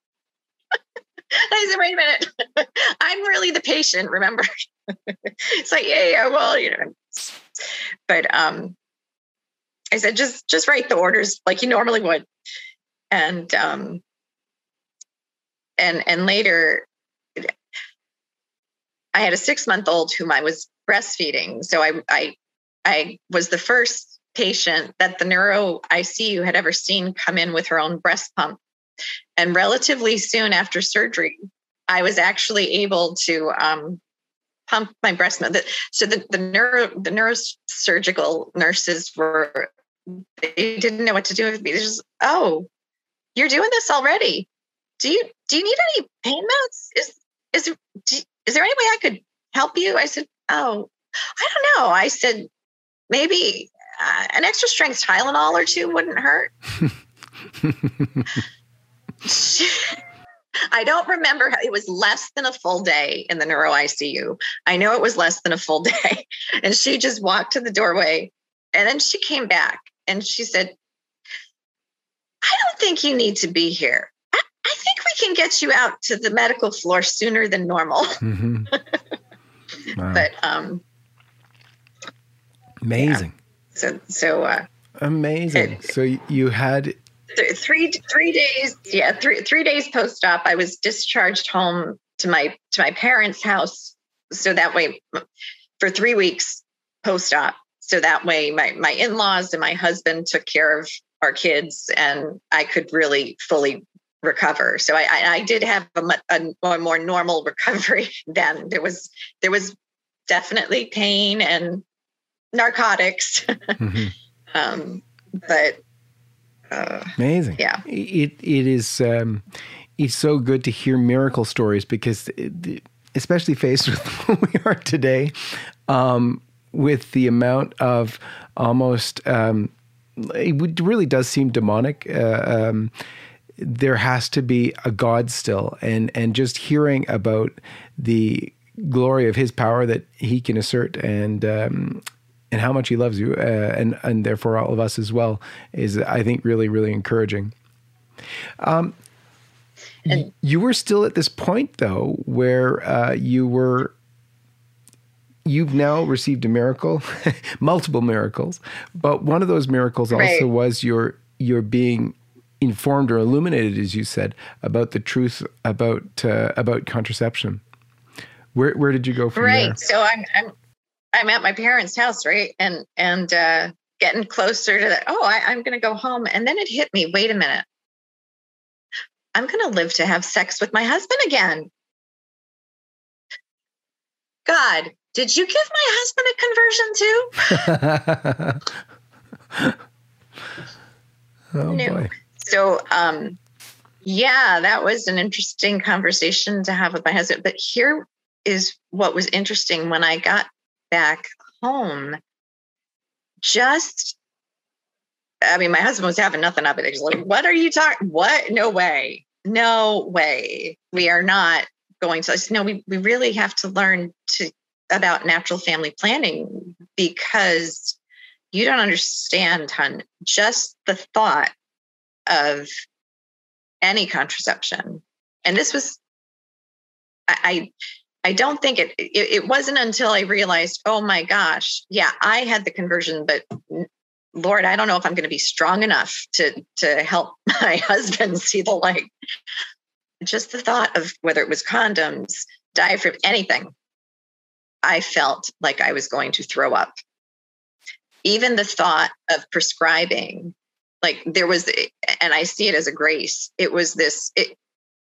I said, wait a minute. I'm really the patient, remember? it's like, yeah, yeah, well, you know. But um, I said, just just write the orders like you normally would. And um and and later I had a six month old whom I was breastfeeding. So I I I was the first patient that the neuro ICU had ever seen come in with her own breast pump. And relatively soon after surgery, I was actually able to um, pump my breast milk. So the, the neuro the neurosurgical nurses were they didn't know what to do with me. They just, oh, you're doing this already. Do you do you need any pain meds? Is is is there any way I could help you? I said, oh, I don't know. I said maybe uh, an extra strength Tylenol or two wouldn't hurt. I don't remember how it was less than a full day in the neuro ICU. I know it was less than a full day. And she just walked to the doorway and then she came back and she said, I don't think you need to be here. I, I think we can get you out to the medical floor sooner than normal. Mm-hmm. Wow. but um,
amazing.
Yeah. So so uh,
amazing. It, so you had
th- three three days. Yeah, three three days post op. I was discharged home to my to my parents' house. So that way, for three weeks post op, so that way my my in-laws and my husband took care of our kids and i could really fully recover so i i, did have a, a, a more normal recovery then there was there was definitely pain and narcotics mm-hmm. um, but Uh,
Amazing.
Yeah.
It it is. Um, it's so good to hear miracle stories because, it, especially faced with who we are today, um, with the amount of almost, um, it really does seem demonic. Uh, um, there has to be a God still, and and just hearing about the glory of His power that He can assert, and um, and how much He loves you, uh, and and therefore all of us as well, is I think really really encouraging. Um, and, you were still at this point though, where uh, you were. You've now received a miracle, multiple miracles, but one of those miracles also was your your being informed or illuminated, as you said, about the truth about uh, about contraception. Where where did you go from
right.
there?
Right. So I'm I'm I'm at my parents' house, right, and and uh, getting closer to that. Oh, I, I'm going to go home, and then it hit me. Wait a minute. I'm going to live to have sex with my husband again. God, did you give my husband a conversion
too? oh no. boy.
So, um, yeah, that was an interesting conversation to have with my husband. But here is what was interesting when I got back home. Just, I mean, my husband was having nothing of it. He's like, "What are you talking? What? No way! No way! We are not going to." I said, "No, we we really have to learn to about natural family planning because." You don't understand, hun. Just the thought of any contraception. And this was, I, I don't think it, it, it wasn't until I realized, oh my gosh, yeah, I had the conversion, but Lord, I don't know if I'm going to be strong enough to to help my husband see the light. Just the thought of whether it was condoms, diaphragm, anything, I felt like I was going to throw up. Even the thought of prescribing like there was and i see it as a grace it was this it,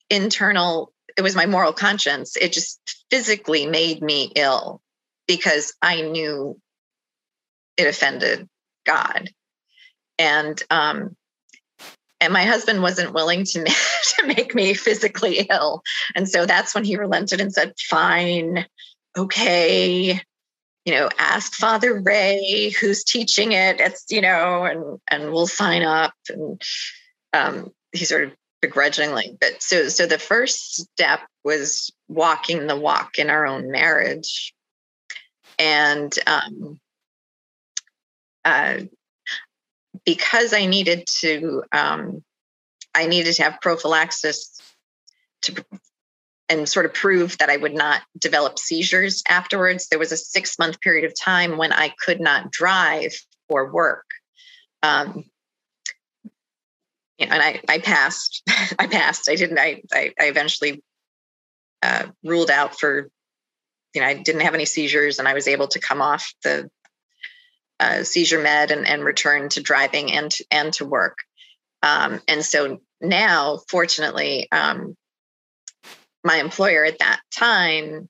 internal it was my moral conscience it just physically made me ill because i knew it offended god and um and my husband wasn't willing to make, to make me physically ill and so that's when he relented and said fine okay you know, ask Father Ray who's teaching it. It's, you know, and and we'll sign up. And um, he sort of begrudgingly. But so so the first step was walking the walk in our own marriage. And um, uh, because I needed to um, I needed to have prophylaxis to and sort of prove that I would not develop seizures afterwards. There was a six month period of time when I could not drive or work. Um, and I, I passed. I passed. I didn't. I, I, I eventually uh, ruled out for, you know, I didn't have any seizures, and I was able to come off the uh, seizure med and, and return to driving and and to work. Um, and so now, fortunately, um, my employer at that time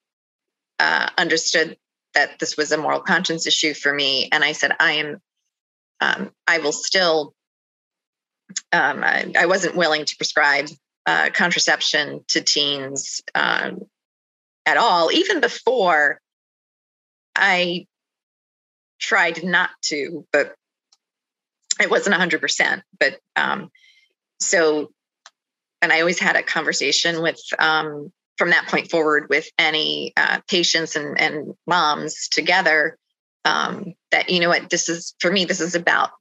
uh, understood that this was a moral conscience issue for me, and I said, "I am, um, I will still." Um, I, I, wasn't willing to prescribe uh, contraception to teens um, at all, even before I tried not to, but it wasn't 100%. But um, so and I always had a conversation with um, from that point forward with any uh, patients and, and moms together um, that you know what this is for me this is about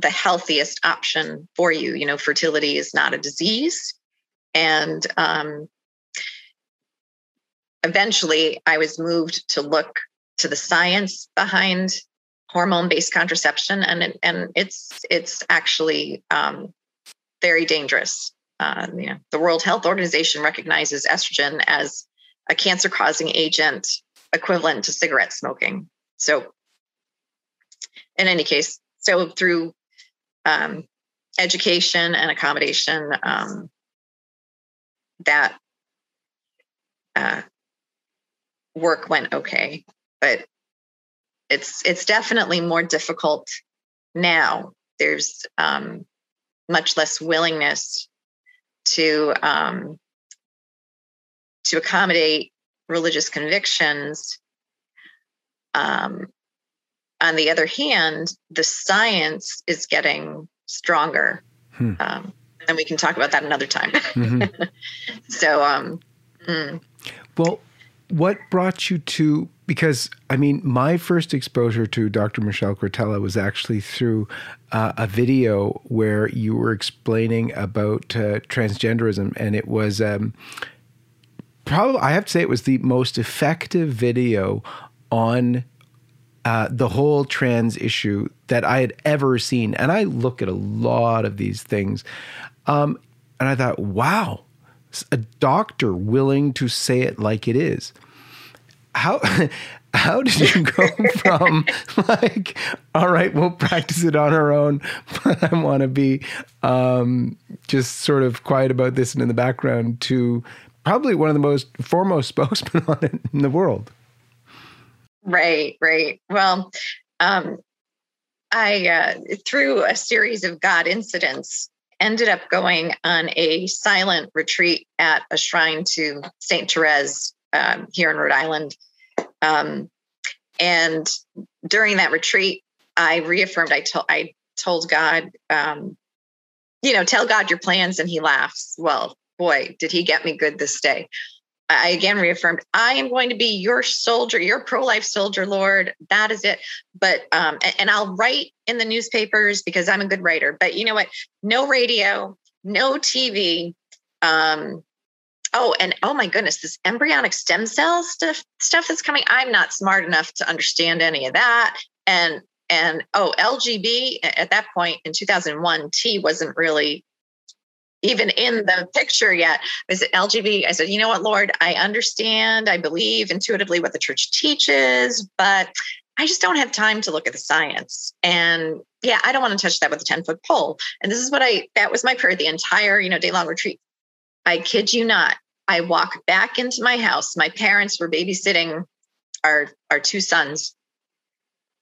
the healthiest option for you. You know fertility is not a disease. And um, eventually i was moved to look to the science behind hormone-based contraception and and it's it's actually um, very dangerous. Uh, you know, the World Health Organization recognizes estrogen as a cancer causing agent equivalent to cigarette smoking. So, in any case, so through um, education and accommodation, um, that uh, work went okay, but it's it's definitely more difficult now there's um, much less willingness to um, to accommodate religious convictions. Um, on the other hand, the science is getting stronger. Hmm. Um, and we can talk about that another time. Mm-hmm. so, um,
mm. well, what brought you to? Because I mean, my first exposure to Dr. Michelle Cretella was actually through uh, a video where you were explaining about uh, transgenderism, and it was um, probably I have to say it was the most effective video on uh, the whole trans issue that I had ever seen. And I look at a lot of these things. Um, and I thought, wow, a doctor willing to say it like it is. How how did you go from like, all right, we'll practice it on our own, but I want to be um, just sort of quiet about this and in the background to probably one of the most foremost spokesmen on it in the world.
Right, right. Well, um, I, uh, through a series of God incidents, ended up going on a silent retreat at a shrine to St. Therese um, here in Rhode Island. Um, and during that retreat, I reaffirmed, I, told, I told God, um, you know, tell God your plans, and he laughs. Well, boy, did he get me good this day. I again reaffirmed, I am going to be your soldier, your pro life soldier, Lord. That is it. But, um, and, I'll write in the newspapers because I'm a good writer. But you know what? No radio, no TV. Um, oh, and oh my goodness, this embryonic stem cell stuff, stuff that's coming. I'm not smart enough to understand any of that. And, and oh, LGB at that point in 2001, T wasn't really even in the picture yet was it LGB. I said, you know what, Lord, I understand, I believe intuitively what the church teaches, but I just don't have time to look at the science. And yeah, I don't want to touch that with a 10 foot pole. And this is what I, that was my prayer the entire, you know, day long retreat. I kid you not. I walk back into my house. My parents were babysitting our, our two sons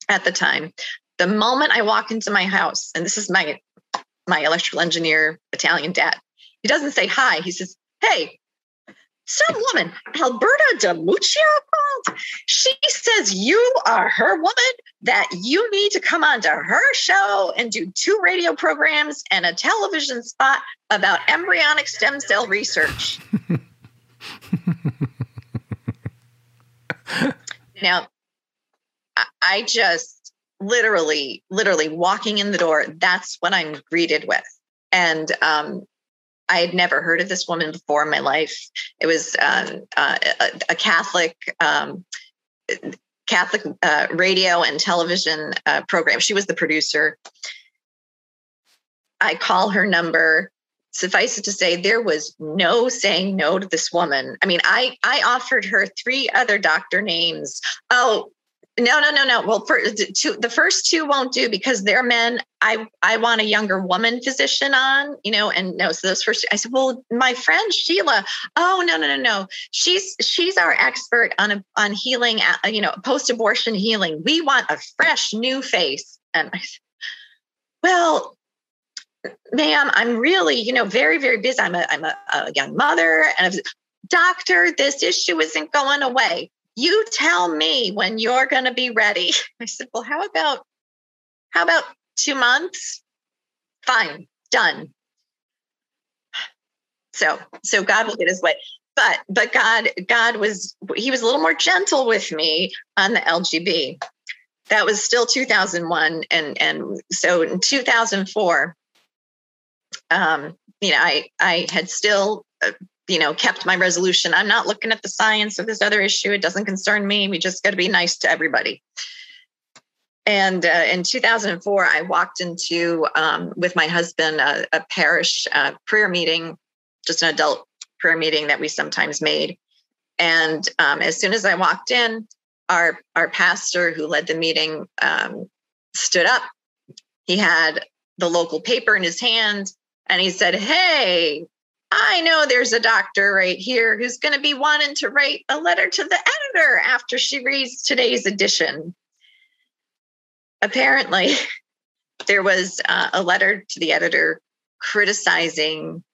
at the time. The moment I walk into my house, and this is my my electrical engineer Italian dad. He doesn't say hi. He says, Hey, some woman, Alberta DiMuccio called. She says you are her woman, that you need to come onto her show and do two radio programs and a television spot about embryonic stem cell research. now, I just literally, literally walking in the door, that's what I'm greeted with. And um, I had never heard of this woman before in my life. It was um, uh, a, a, Catholic. Um, Catholic uh, radio and television uh, program. She was the producer. I call her number. Suffice it to say, there was no saying no to this woman. I mean, I I offered her three other doctor names. Oh, no, no, no, no. Well, for, two, the first two won't do because they're men. I I want a younger woman physician on, you know, and no. So those first, I said, well, my friend Sheila. Oh no, no, no, no. She's she's our expert on a, on healing, uh, you know, post abortion healing. We want a fresh new face. And I said, well, ma'am, I'm really, you know, very very busy. I'm a I'm a, a young mother, and I've, doctor, this issue isn't going away you tell me when you're going to be ready. I said, well, how about, how about two months? Fine, done. So, so God will get his way. But, but God, God was, he was a little more gentle with me on the LGB. That was still 2001. And, and so in 2004, um, you know, I, I had still uh, you know, kept my resolution. I'm not looking at the science of this other issue. It doesn't concern me. We just got to be nice to everybody. And uh, in 2004, I walked into, um, with my husband, a, a parish uh, prayer meeting, just an adult prayer meeting that we sometimes made. And um, as soon as I walked in, our our pastor who led the meeting um, stood up. He had the local paper in his hand, and he said, "Hey, I know there's a doctor right here who's going to be wanting to write a letter to the editor after she reads today's edition. Apparently, there was uh, a letter to the editor criticizing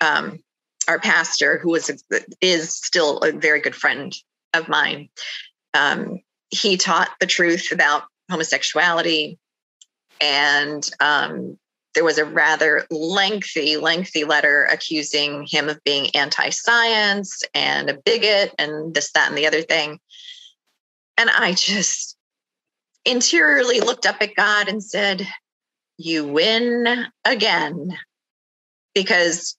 um, our pastor, who was is still a very good friend of mine. Um, he taught the truth about homosexuality, and um, there was a rather lengthy, lengthy letter accusing him of being anti-science and a bigot and this, that, and the other thing. And I just interiorly looked up at God and said, You win again. Because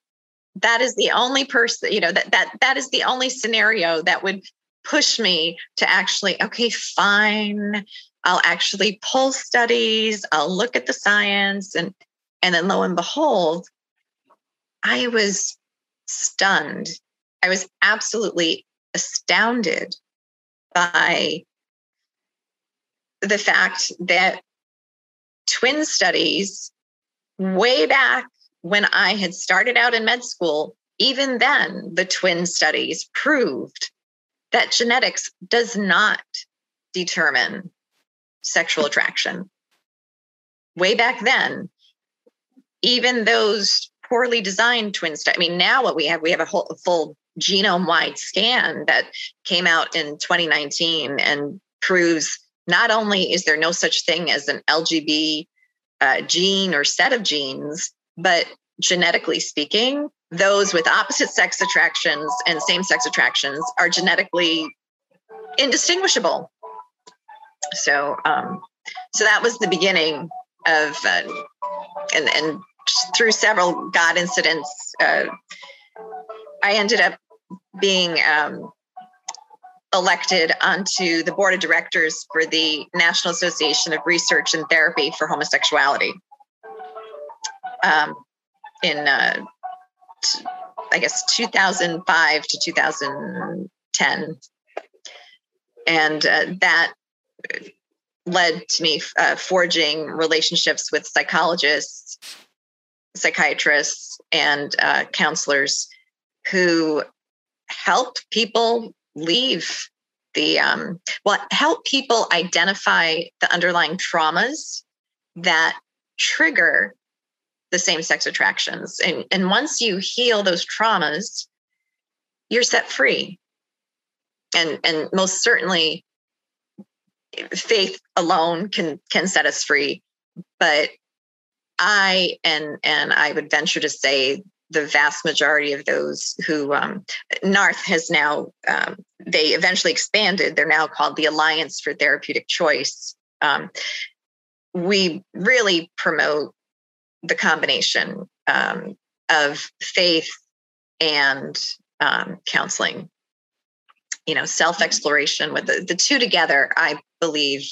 that is the only person, you know, that that that is the only scenario that would push me to actually, okay, fine. I'll actually pull studies, I'll look at the science and and then lo and behold, I was stunned. I was absolutely astounded by the fact that twin studies, way back when I had started out in med school, even then, the twin studies proved that genetics does not determine sexual attraction. Way back then, even those poorly designed twin studies, I mean, now what we have, we have a whole a full genome wide scan that came out in 2019 and proves not only is there no such thing as an LGB uh, gene or set of genes, but genetically speaking, those with opposite sex attractions and same sex attractions are genetically indistinguishable. So, um, so that was the beginning of, uh, and and through several God incidents, uh, I ended up being um, elected onto the board of directors for the National Association of Research and Therapy for Homosexuality. Um, in, uh, t- I guess, 2005 to 2010. And uh, that led to me uh, forging relationships with psychologists, psychiatrists, and uh, counselors who help people leave the um, well help people identify the underlying traumas that trigger the same sex attractions. And and once you heal those traumas you're set free. And and most certainly faith alone can can set us free. But i and and i would venture to say the vast majority of those who um, NARTH has now, um, they eventually expanded. They're now called the Alliance for Therapeutic Choice. Um, we really promote the combination um, of faith and um, counseling. You know, self exploration with the, the two together, I believe,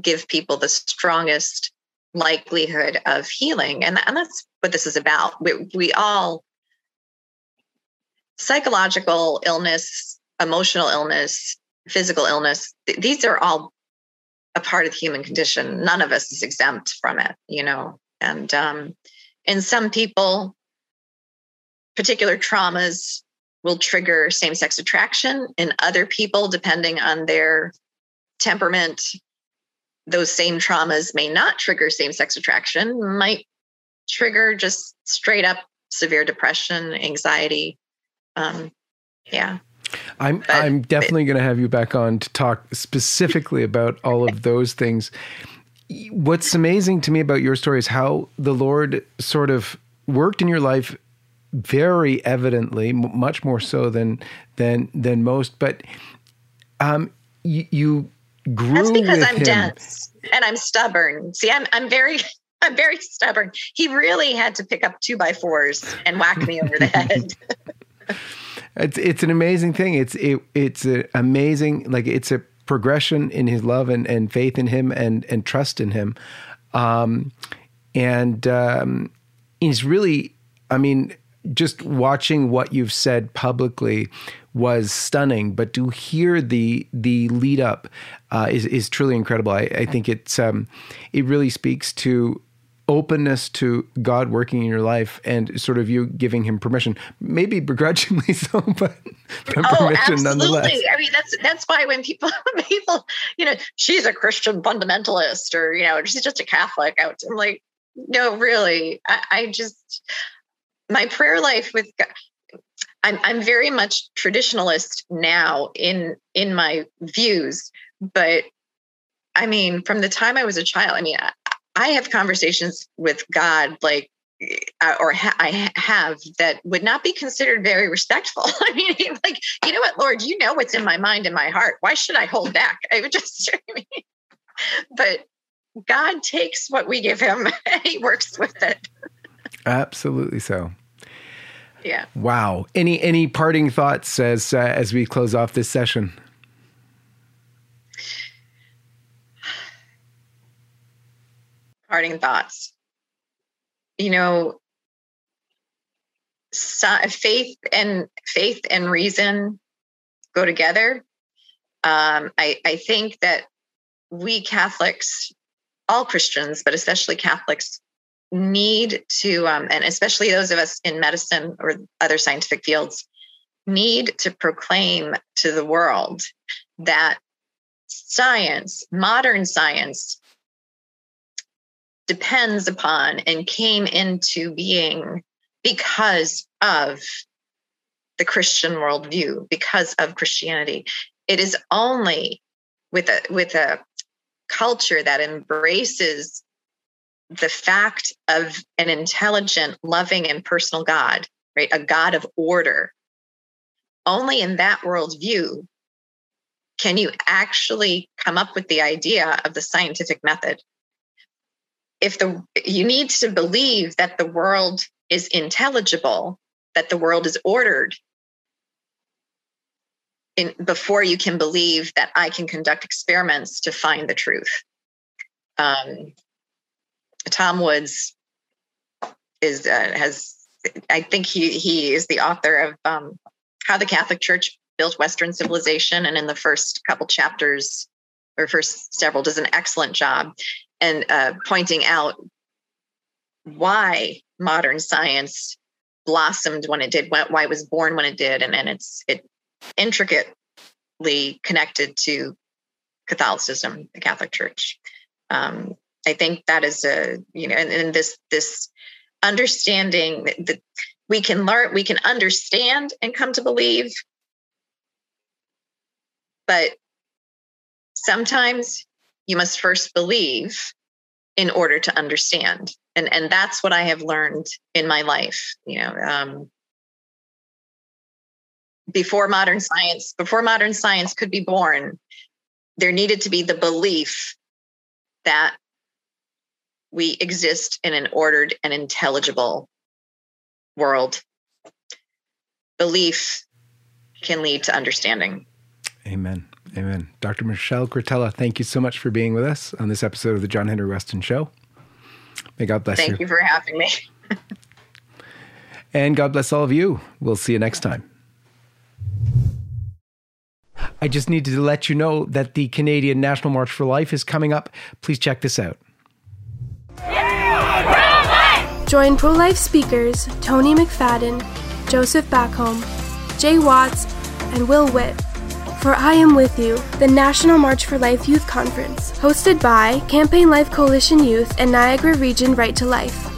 give people the strongest likelihood of healing. And, and that's what this is about. We, we all, psychological illness, emotional illness, physical illness, th- these are all a part of the human condition. None of us is exempt from it, you know. And um, in some people, particular traumas will trigger same sex attraction. In other people, depending on their temperament, those same traumas may not trigger same sex attraction, might trigger just straight up severe depression, anxiety. Um, yeah.
I'm but, I'm definitely going to have you back on to talk specifically about all of those things. What's amazing to me about your story is how the Lord sort of worked in your life very evidently, much more so than than than most. But um, you, you grew.
That's because I'm
him.
dense and I'm stubborn. See, I'm I'm very I'm very stubborn. He really had to pick up two by fours and whack me over the head.
it's it's an amazing thing. It's it it's an amazing like it's a progression in his love and, and faith in him and and trust in him. Um, and um, he's really, I mean, just watching what you've said publicly was stunning. But to hear the the lead up uh, is is truly incredible. I, I think it's um, it really speaks to openness to God working in your life and sort of you giving him permission, maybe begrudgingly so, but
oh, permission absolutely. I mean, that's that's why when people people, you know, she's a Christian fundamentalist or you know, she's just a Catholic. I'm like, no, really, I, I just my prayer life with God. I'm I'm very much traditionalist now in in my views, but I mean, from the time I was a child, I mean, I, I have conversations with God like uh, or ha- I have that would not be considered very respectful. I mean, like, you know what, Lord, you know what's in my mind and my heart. Why should I hold back? I would just, I mean, but God takes what we give him and he works with it.
Absolutely so.
Yeah.
Wow. Any any parting thoughts as uh, as we close off this session?
parting thoughts. You know, faith and faith and reason go together. Um, I, I think that we Catholics, all Christians, but especially Catholics, need to, um, and especially those of us in medicine or other scientific fields, need to proclaim to the world that science, modern science, depends upon and came into being because of the Christian worldview, because of Christianity. It is only with a with a culture that embraces the fact of an intelligent, loving, and personal God, right? A God of order. Only in that worldview can you actually come up with the idea of the scientific method if the you need to believe that the world is intelligible that the world is ordered in, before you can believe that i can conduct experiments to find the truth um, tom woods is uh, has i think he he is the author of um, how the catholic church built western civilization and in the first couple chapters or first several does an excellent job and uh, pointing out why modern science blossomed when it did, why it was born when it did, and, and it's it intricately connected to Catholicism, the Catholic Church. Um, I think that is a you know, and, and this this understanding that we can learn, we can understand and come to believe, but sometimes you must first believe in order to understand. And and that's what i have learned in my life you know um, before modern science before modern science could be born there needed to be the belief that we exist in an ordered and intelligible world belief can lead to understanding
amen Amen. Dr. Michelle Cretella, thank you so much for being with us on this episode of the John Henry Westen Show. May God bless
thank
you.
Thank you for having me.
and God bless all of you. We'll see you next time. I just needed to let you know that the Canadian National March for Life is coming up. Please check this out.
Join pro life speakers Toni McFadden, Joseph Backholm, Jay Watts, and Will Witt for I Am With You, the National March for Life Youth Conference, hosted by Campaign Life Coalition Youth and Niagara Region Right to Life.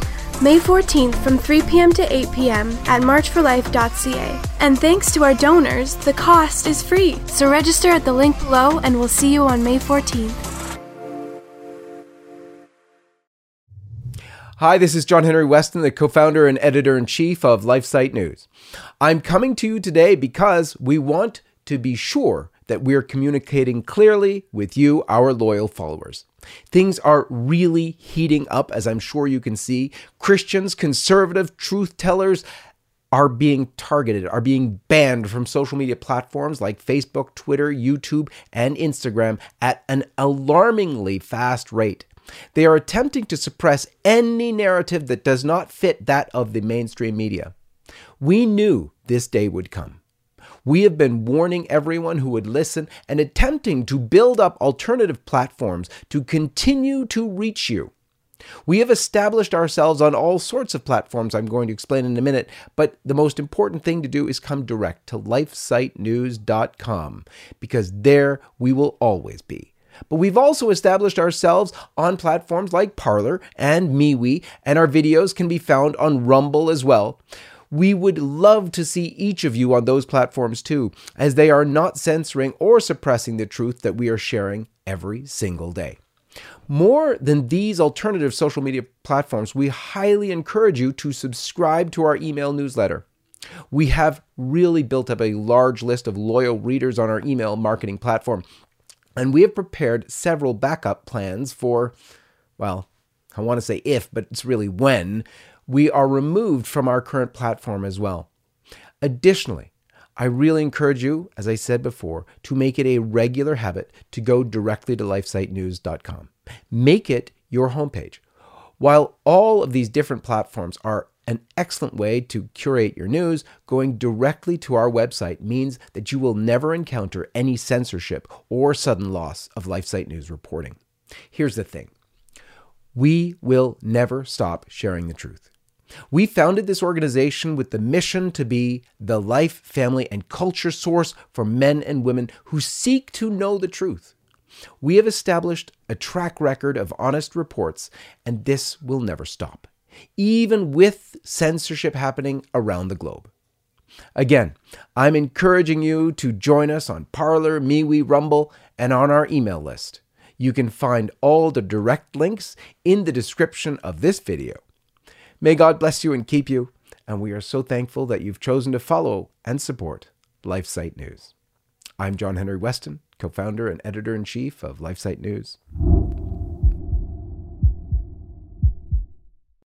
May 14th from 3 p.m. to 8 p.m. at marchforlife.ca. And thanks to our donors, the cost is free. So register at the link below and we'll see you on May 14th.
Hi, this is John Henry Westen, the co founder and editor in chief of LifeSite News. I'm coming to you today because we want to be sure that we're communicating clearly with you, our loyal followers. Things are really heating up, as I'm sure you can see. Christians, conservative truth tellers, are being targeted, are being banned from social media platforms like Facebook, Twitter, YouTube, and Instagram at an alarmingly fast rate. They are attempting to suppress any narrative that does not fit that of the mainstream media. We knew this day would come. We have been warning everyone who would listen and attempting to build up alternative platforms to continue to reach you. We have established ourselves on all sorts of platforms I'm going to explain in a minute, but the most important thing to do is come direct to lifesitenews.com because there we will always be. But we've also established ourselves on platforms like Parler and MeWe, and our videos can be found on Rumble as well. We would love to see each of you on those platforms too, as they are not censoring or suppressing the truth that we are sharing every single day. More than these alternative social media platforms, we highly encourage you to subscribe to our email newsletter. We have really built up a large list of loyal readers on our email marketing platform, and we have prepared several backup plans for, well, I want to say if, but it's really when, we are removed from our current platform as well. Additionally, I really encourage you, as I said before, to make it a regular habit to go directly to lifesitenews.com. Make it your homepage. While all of these different platforms are an excellent way to curate your news, going directly to our website means that you will never encounter any censorship or sudden loss of LifeSite News reporting. Here's the thing we will never stop sharing the truth. We founded this organization with the mission to be the life, family, and culture source for men and women who seek to know the truth. We have established a track record of honest reports, and this will never stop, even with censorship happening around the globe. Again, I'm encouraging you to join us on Parler, MeWe, Rumble, and on our email list. You can find all the direct links in the description of this video. May God bless you and keep you, and we are so thankful that you've chosen to follow and support LifeSite News. I'm John Henry Westen co founder and editor in chief of LifeSite News.